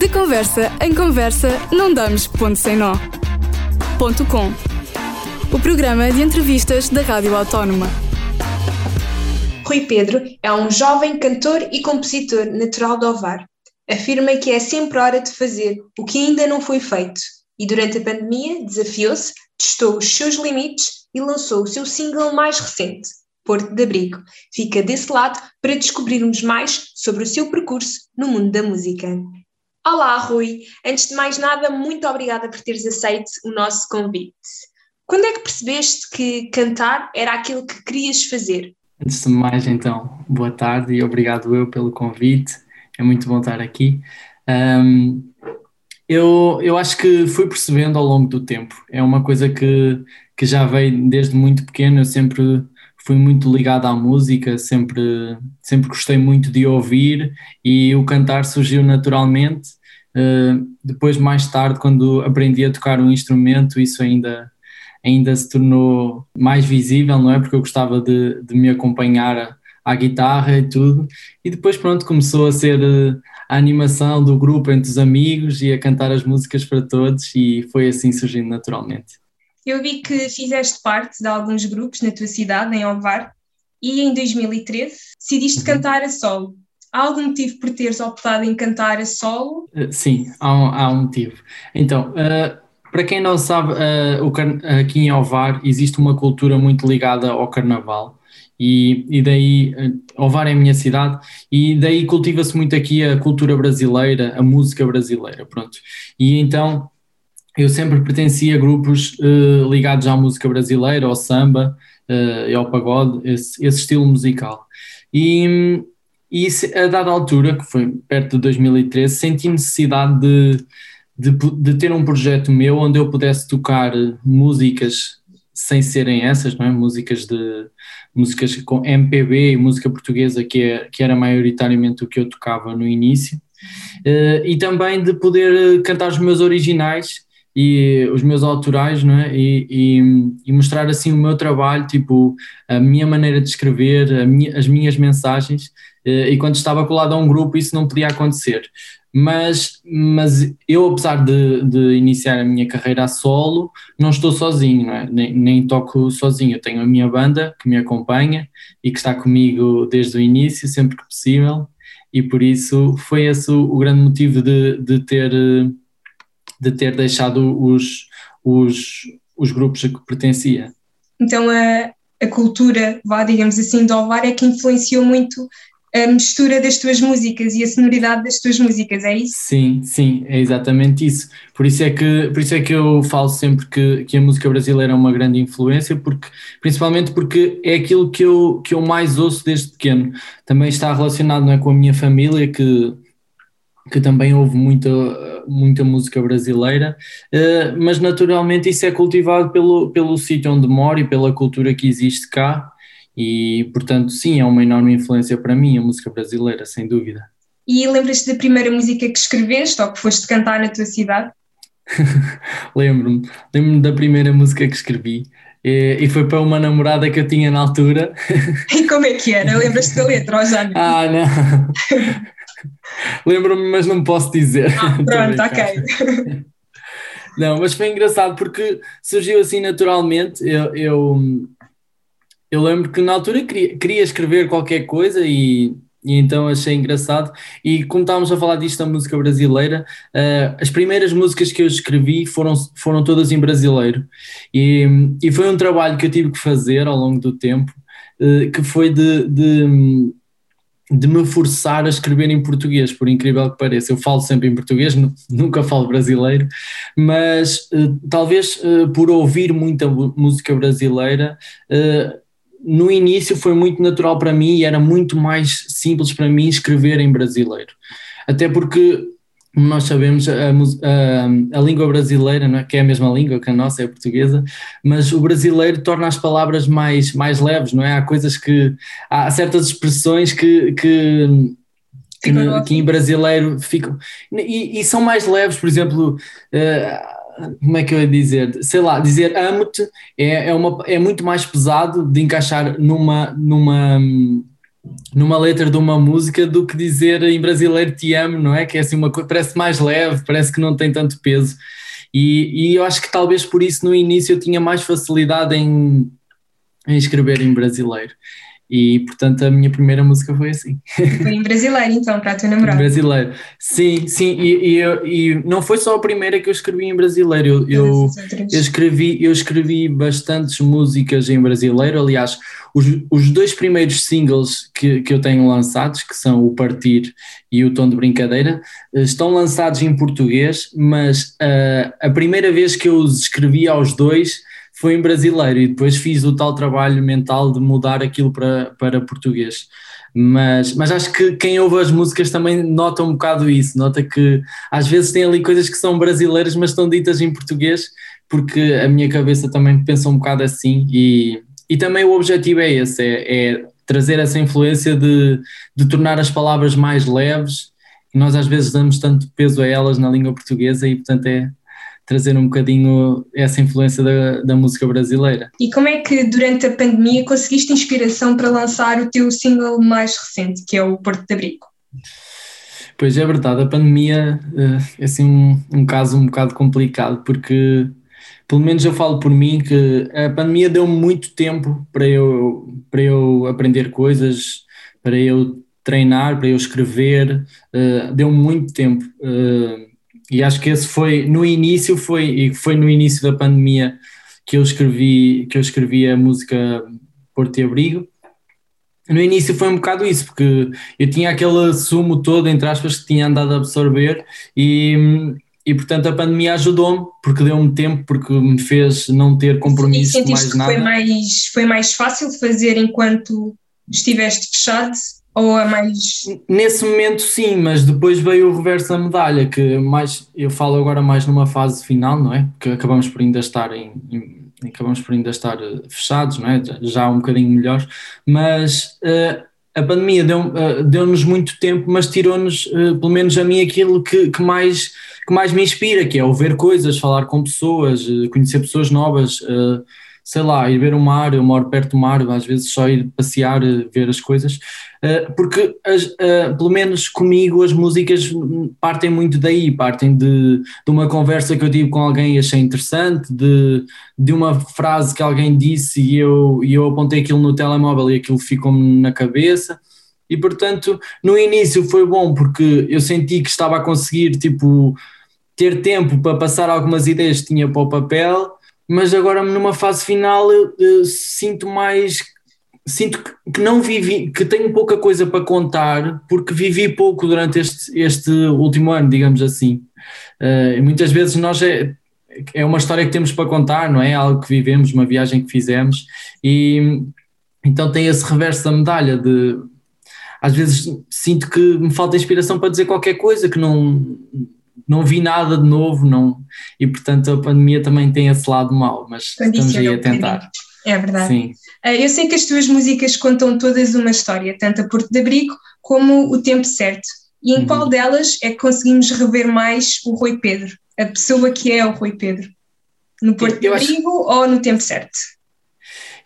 De conversa em conversa, não damos ponto sem nó. Ponto com. O programa de entrevistas da Rádio Autónoma. Rui Pedro é um jovem cantor e compositor natural de Ovar. Afirma que é sempre hora de fazer o que ainda não foi feito e durante a pandemia desafiou-se, testou os seus limites e lançou o seu single mais recente, Porto de Abrigo. Fica desse lado para descobrirmos mais sobre o seu percurso no mundo da música. Olá, Rui. Antes de mais nada, muito obrigada por teres aceito o nosso convite. Quando é que percebeste que cantar era aquilo que querias fazer? Antes de mais, então, boa tarde e obrigado eu pelo convite. É muito bom estar aqui. Um, eu, eu acho que fui percebendo ao longo do tempo. É uma coisa que, que já veio desde muito pequeno. Eu sempre fui muito ligado à música, sempre, sempre gostei muito de ouvir e o cantar surgiu naturalmente. Uh, depois, mais tarde, quando aprendi a tocar um instrumento, isso ainda, ainda se tornou mais visível, não é? Porque eu gostava de, de me acompanhar à guitarra e tudo. E depois, pronto, começou a ser uh, a animação do grupo entre os amigos e a cantar as músicas para todos, e foi assim surgindo naturalmente. Eu vi que fizeste parte de alguns grupos na tua cidade, em Ovar, e em 2013 decidiste uhum. cantar a solo. Há algum motivo por teres optado em cantar a solo? Uh, sim, há um, há um, motivo. Então, uh, para quem não sabe, uh, o, aqui em Ovar existe uma cultura muito ligada ao carnaval. E, e daí, Ovar é a minha cidade, e daí cultiva-se muito aqui a cultura brasileira, a música brasileira, pronto. E então eu sempre pertencia a grupos uh, ligados à música brasileira, ao samba uh, ao pagode, esse, esse estilo musical. E, e a dada altura, que foi perto de 2013, senti necessidade de, de, de, ter um projeto meu onde eu pudesse tocar músicas sem serem essas, não é? Músicas de músicas com MPB e música portuguesa que, é, que era maioritariamente o que eu tocava no início. Uh, e também de poder cantar os meus originais e os meus autorais, não é? E, e, e, mostrar assim o meu trabalho, tipo, a minha maneira de escrever, minha, as minhas mensagens. Eh, e quando estava colado a um grupo, isso não podia acontecer. Mas, mas eu, apesar de, de iniciar a minha carreira a solo, não estou sozinho, não é? nem, nem toco sozinho. Eu tenho a minha banda que me acompanha e que está comigo desde o início, sempre que possível. E por isso foi esse o, grande motivo de, de ter de ter deixado os, os, os grupos a que pertencia. Então a, a cultura, vá, digamos assim, do Alvar é que influenciou muito a mistura das tuas músicas e a sonoridade das tuas músicas, é isso? Sim, sim, é exatamente isso. Por isso é que, por isso é que eu falo sempre que, que a música brasileira é uma grande influência, porque, principalmente porque é aquilo que eu, que eu mais ouço desde pequeno. Também está relacionado não é, com a minha família, que que também houve muita, muita música brasileira, uh, mas naturalmente isso é cultivado pelo, pelo sítio onde moro e pela cultura que existe cá, e portanto, sim, é uma enorme influência para mim a música brasileira, sem dúvida. E lembras-te da primeira música que escreveste ou que foste cantar na tua cidade? Lembro-me, lembro-me da primeira música que escrevi. E, e, foi para uma namorada que eu tinha na altura. E como é que era? Lembras-te da letra ou já não? Ah, não. Lembro-me, mas não posso dizer. Ah, pronto, ok. Não, mas foi engraçado porque surgiu assim naturalmente. Eu, eu, eu lembro que na altura queria, queria escrever qualquer coisa e, e, então achei engraçado. E como estávamos a falar disto da música brasileira, uh, as primeiras músicas que eu escrevi foram, foram todas em brasileiro. E, e foi um trabalho que eu tive que fazer ao longo do tempo, uh, que foi de, de de me forçar a escrever em português, por incrível que pareça. Eu falo sempre em português, nunca falo brasileiro, mas uh, talvez uh, por ouvir muita música brasileira, uh, no início foi muito natural para mim e era muito mais simples para mim escrever em brasileiro. Até porque como nós sabemos, a, a, a, língua brasileira, não é? que é a mesma língua que a nossa, é a portuguesa, mas o brasileiro torna as palavras mais, mais leves, não é? Há coisas que. Há certas expressões que. que que, que em brasileiro ficam. E, e, são mais leves, por exemplo, uh, como é que eu ia dizer? Sei lá, dizer amo-te é, é, uma, é muito mais pesado de encaixar numa, numa, numa letra de uma música do que dizer em brasileiro te amo, não é? Que é assim uma coisa, parece mais leve, parece que não tem tanto peso. E, e eu acho que talvez por isso no início eu tinha mais facilidade em, em escrever em brasileiro. E portanto a minha primeira música foi assim. Foi em brasileiro então, para a tua namorada. brasileiro, sim, sim, e, e, e, não foi só a primeira que eu escrevi em brasileiro, eu, eu, eu, escrevi, eu escrevi bastantes músicas em brasileiro, aliás, os, os dois primeiros singles que, que eu tenho lançados, que são o Partir e o Tom de Brincadeira, estão lançados em português, mas uh, a primeira vez que eu os escrevi aos dois foi em brasileiro e depois fiz o tal trabalho mental de mudar aquilo para, para português. Mas, mas acho que quem ouve as músicas também nota um bocado isso, nota que às vezes tem ali coisas que são brasileiras, mas estão ditas em português, porque a minha cabeça também pensa um bocado assim e, e também o objetivo é esse, é, é trazer essa influência de, de tornar as palavras mais leves, nós às vezes damos tanto peso a elas na língua portuguesa e portanto é, trazer um bocadinho essa influência da, da música brasileira. E como é que durante a pandemia conseguiste inspiração para lançar o teu single mais recente, que é o Porto de Abrigo? Pois é verdade, a pandemia eh, é assim um, um caso um bocado complicado, porque pelo menos eu falo por mim que a pandemia deu muito tempo para eu, para eu aprender coisas, para eu treinar, para eu escrever, uh, deu muito tempo. Uh, e acho que esse foi, no início foi, e foi no início da pandemia que eu escrevi, que eu escrevi a música Porto e Abrigo. No início foi um bocado isso, porque eu tinha aquele sumo todo, entre aspas, que tinha andado a absorver e, e portanto a pandemia ajudou-me, porque deu-me tempo, porque me fez não ter compromisso com mais nada. Foi mais, foi mais fácil de fazer enquanto estiveste fechado ou é mais. Nesse momento sim, mas depois veio o reverso da medalha, que mais eu falo agora mais numa fase final, não é? Que acabamos por ainda estar em, em acabamos por ainda estar eh, fechados, não é? Já um bocadinho melhor, mas uh, a pandemia deu-nos uh, deu muito tempo, mas tirou-nos, uh, pelo menos a mim, aquilo que, que, mais, que mais me inspira, que é ouvir coisas, falar com pessoas, conhecer pessoas novas sei lá, ir ver o mar, eu moro perto do mar, às vezes só ir passear, ver as coisas, eh, porque as, eh, pelo menos comigo as músicas partem muito daí, partem de, de uma conversa que eu tive com alguém e achei interessante, de, de uma frase que alguém disse e eu, e eu apontei aquilo no telemóvel e aquilo ficou-me na cabeça. E portanto, no início foi bom porque eu senti que estava a conseguir tipo ter tempo para passar algumas ideias que tinha para o papel, mas agora numa fase final eu, eu sinto mais sinto que não vivi, que tenho pouca coisa para contar, porque vivi pouco durante este, este último ano, digamos assim. Uh, muitas vezes nós é, é uma história que temos para contar, não é? Algo que vivemos, uma viagem que fizemos, e então tem esse reverso da medalha de às vezes sinto que me falta inspiração para dizer qualquer coisa, que não, não vi nada de novo, não, e portanto a pandemia também tem esse lado mau, mas estamos aí a tentar. É verdade. Sim. Ah, eu sei que as tuas músicas contam todas uma história, tanto a Porto de Abrigo como o Tempo Certo. E em uhum. qual delas é que conseguimos rever mais o Rui Pedro, a pessoa que é o Rui Pedro? No Porto de Abrigo acho... ou no Tempo Certo?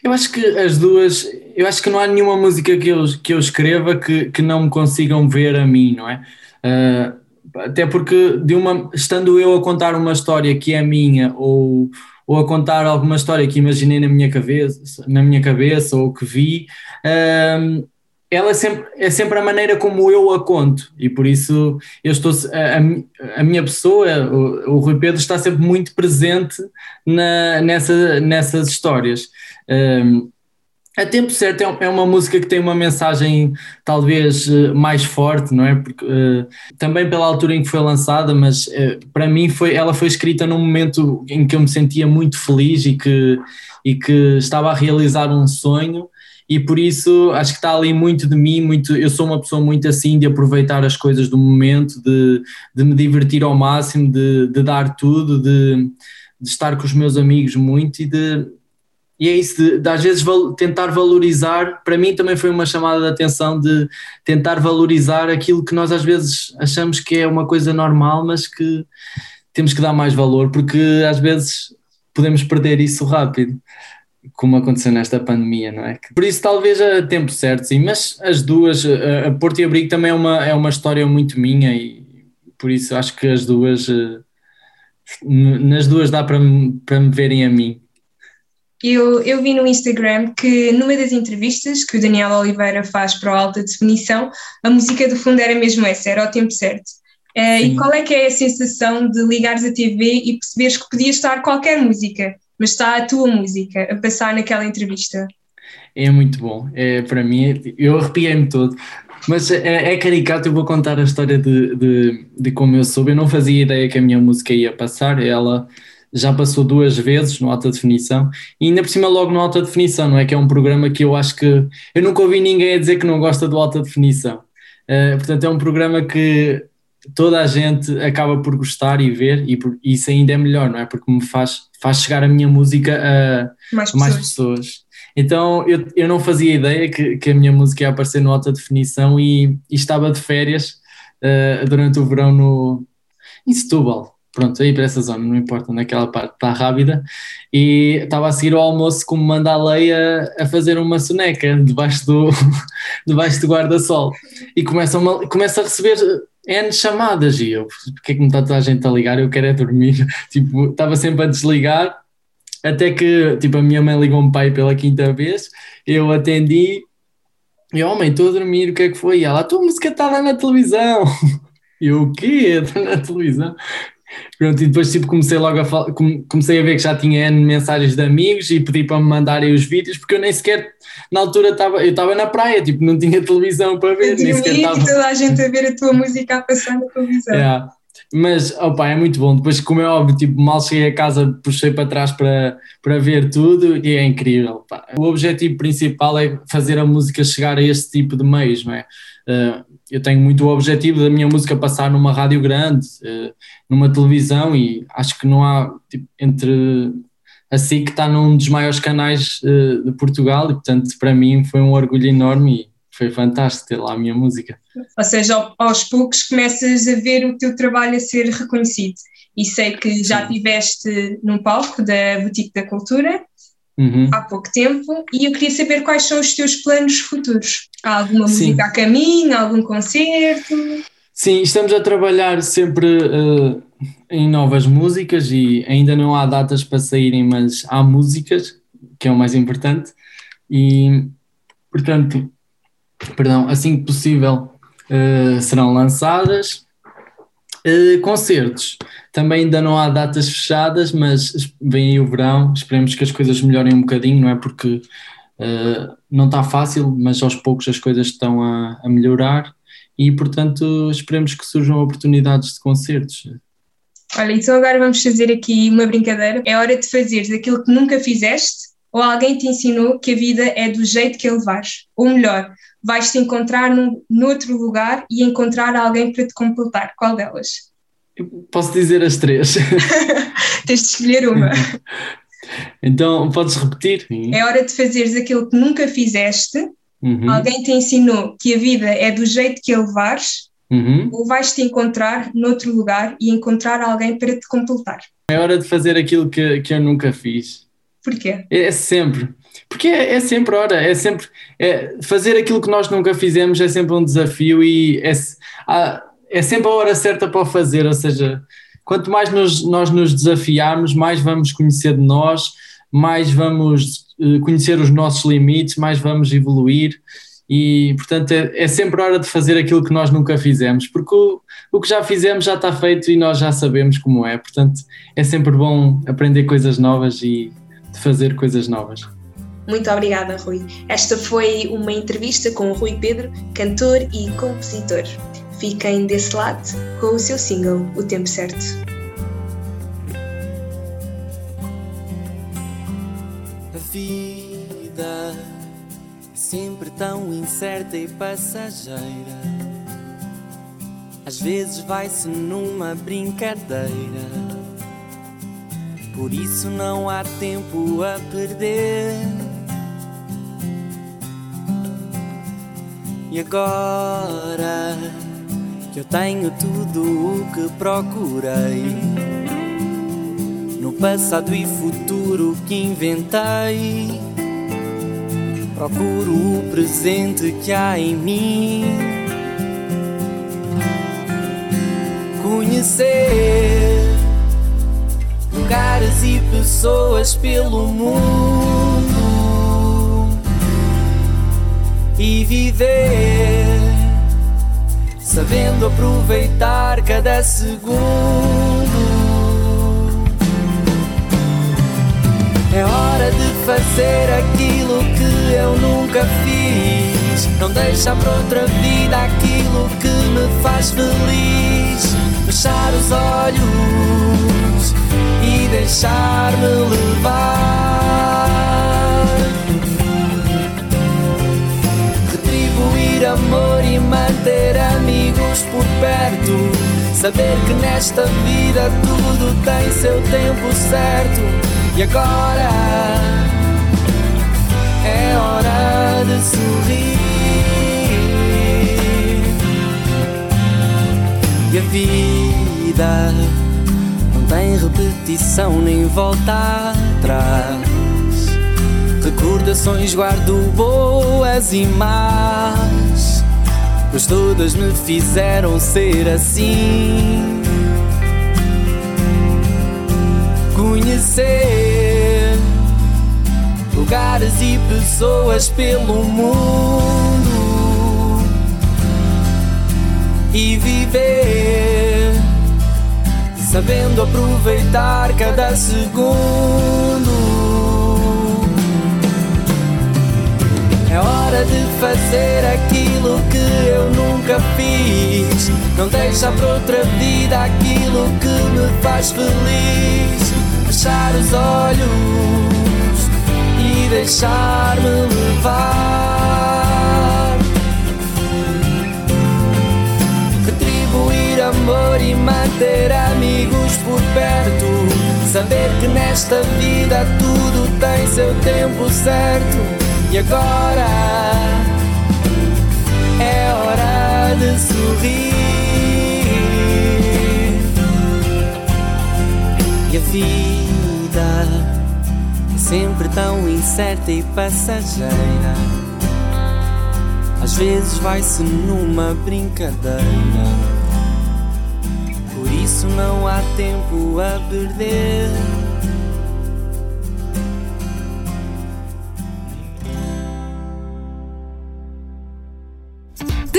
Eu acho que as duas, eu acho que não há nenhuma música que eu, que eu escreva que, que não me consigam ver a mim, não é? Uh, até porque de uma, estando eu a contar uma história que é minha ou ou a contar alguma história que imaginei na minha cabeça, na minha cabeça ou que vi, um, ela é sempre, é sempre a maneira como eu a conto e por isso eu estou a, a minha pessoa, o, o, Rui Pedro está sempre muito presente na, nessa, nessas histórias. Um, a Tempo Certo é, é uma música que tem uma mensagem talvez eh, mais forte, não é? Porque, uh, também pela altura em que foi lançada, mas uh, para mim foi, ela foi escrita num momento em que eu me sentia muito feliz e que, e que estava a realizar um sonho e por isso acho que está ali muito de mim, muito, eu sou uma pessoa muito assim de aproveitar as coisas do momento, de, de me divertir ao máximo, de, de dar tudo, de, de estar com os meus amigos muito e de e é isso, de, de, às vezes val, tentar valorizar, para mim também foi uma chamada de atenção de tentar valorizar aquilo que nós às vezes achamos que é uma coisa normal, mas que temos que dar mais valor, porque às vezes podemos perder isso rápido. como aconteceu nesta pandemia, não é? Por isso talvez a tempo certo, sim, mas as duas, a Porto e Abrigo também é uma, é uma história muito minha e por isso acho que as duas, eh, nas duas dá para, para me verem a mim. Eu, eu vi no Instagram que numa das entrevistas que o Daniel Oliveira faz para o Alta Definição, a música do fundo era mesmo essa, era o tempo certo. Uh, e qual é que é a sensação de ligares a TV e perceberes que podia estar qualquer música, mas está a tua música a passar naquela entrevista? É muito bom, é, para mim, eu arrepiei-me todo. Mas é, é, caricato, eu vou contar a história de, de, de, como eu soube. Eu não fazia ideia que a minha música ia passar, ela já passou duas vezes no alta definição e ainda por cima logo no alta definição, não é? Que é um programa que eu acho que eu nunca ouvi ninguém a dizer que não gosta do alta definição. Uh, portanto, é um programa que toda a gente acaba por gostar e ver, e por, isso ainda é melhor, não é? Porque me faz, faz chegar a minha música a mais, mais pessoas. Então eu, eu não fazia ideia que, que a minha música ia aparecer no alta definição e, e estava de férias uh, durante o verão no, em Setúbal pronto, aí para essa zona, não importa, naquela parte está rápida, e estava a seguir o almoço como manda a lei a, a fazer uma soneca debaixo do, debaixo do guarda-sol, e começa, uma, começa a receber N chamadas, e eu, porque é que me está toda a gente a ligar, eu quero é dormir, tipo, estava sempre a desligar, até que, tipo, a minha mãe ligou-me pai pela quinta vez, eu atendi, e homem, estou a dormir, o que é que foi? E ela, a tua música está lá na televisão. E eu, o quê? Está na televisão? Pronto, e depois tipo, comecei logo a comecei a ver que já tinha N mensagens de amigos e pedi para me mandarem os vídeos, porque eu nem sequer, na altura estava, eu estava na praia, tipo, não tinha televisão para ver. nem sequer estava... toda a gente a ver a tua música a passar na televisão. É. Mas, opa, é muito bom. Depois, como é óbvio, tipo, mal cheguei a casa, puxei para trás para, para ver tudo e é incrível. Pá. O objetivo principal é fazer a música chegar a este tipo de meios, não é? Uh, eu tenho muito o objetivo da minha música passar numa rádio grande, uh, numa televisão e acho que não há, tipo, entre a SIC está num dos maiores canais uh, de Portugal e, portanto, para mim foi um orgulho enorme e foi fantástico ter lá a minha música. Ou seja, aos poucos começas a ver o teu trabalho a ser reconhecido. E sei que já estiveste num palco da Boutique da Cultura uhum. há pouco tempo e eu queria saber quais são os teus planos futuros. Há alguma Sim. música a caminho, algum concerto? Sim, estamos a trabalhar sempre uh, em novas músicas e ainda não há datas para saírem, mas há músicas, que é o mais importante. E, portanto, perdão, assim que possível uh, serão lançadas. Uh, concertos, também ainda não há datas fechadas, mas vem aí o verão, esperemos que as coisas melhorem um bocadinho, não é? Porque uh, não está fácil, mas aos poucos as coisas estão a, a melhorar e, portanto, esperemos que surjam oportunidades de concertos. Olha, então agora vamos fazer aqui uma brincadeira. É hora de fazeres aquilo que nunca fizeste ou alguém te ensinou que a vida é do jeito que ele vais. Ou melhor, vais-te encontrar num, noutro lugar e encontrar alguém para te completar. Qual delas? Eu posso dizer as três. Tens de escolher uma. então, podes repetir? É hora de fazeres aquilo que nunca fizeste. Uhum. Alguém te ensinou que a vida é do jeito que ele vais. Uhum. Ou vais-te encontrar noutro lugar e encontrar alguém para te completar. É hora de fazer aquilo que, que eu nunca fiz Porquê? É, é sempre. Porque é, é, sempre, ora, é sempre. É, fazer aquilo que nós nunca fizemos é sempre um desafio e é, é sempre a hora certa para o fazer. Ou seja, quanto mais nos, nós nos desafiarmos, mais vamos conhecer de nós, mais vamos eh, conhecer os nossos limites, mais vamos evoluir. E, portanto, é, é sempre hora de fazer aquilo que nós nunca fizemos, porque o, o que já fizemos já está feito e nós já sabemos como é. Portanto, é sempre bom aprender coisas novas e fazer coisas novas. Muito obrigada, Rui. Esta foi uma entrevista com o Rui Pedro, cantor e compositor. Fiquem desse lado com o seu single O Tempo Certo. A vida é sempre tão incerta e passageira. Às vezes vai-se numa brincadeira por isso não há tempo a perder. E agora que eu tenho tudo o que procurei, no passado e futuro que inventei. Procuro o presente que há em mim. Conhecer lugares e pessoas pelo mundo e viver sabendo aproveitar cada segundo. É hora de fazer aquilo que eu nunca fiz. Não deixar para outra vida aquilo que me faz feliz. Fechar os olhos e deixar-me levar. Retribuir amor e manter amigos por perto. Saber que nesta vida tudo tem seu tempo certo. E agora é hora de sorrir. E a vida não tem repetição nem volta atrás. Recordações guardo boas e más, pois todas me fizeram ser assim. Conhecer lugares e pessoas pelo mundo e viver sabendo aproveitar cada segundo. É hora de fazer aquilo que eu nunca fiz. Não deixar para outra vida aquilo que me faz feliz. Fechar os olhos e deixar-me levar. Retribuir amor e manter amigos por perto. Saber que nesta vida tudo tem seu tempo certo. E agora é hora de sorrir. E a vida é sempre tão incerta e passageira. Às vezes vai-se numa brincadeira. Por isso não há tempo a perder.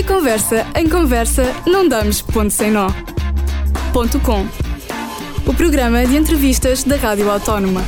Conversa em conversa, não damos ponto sem nó. Ponto com. O programa de entrevistas da Rádio Autónoma.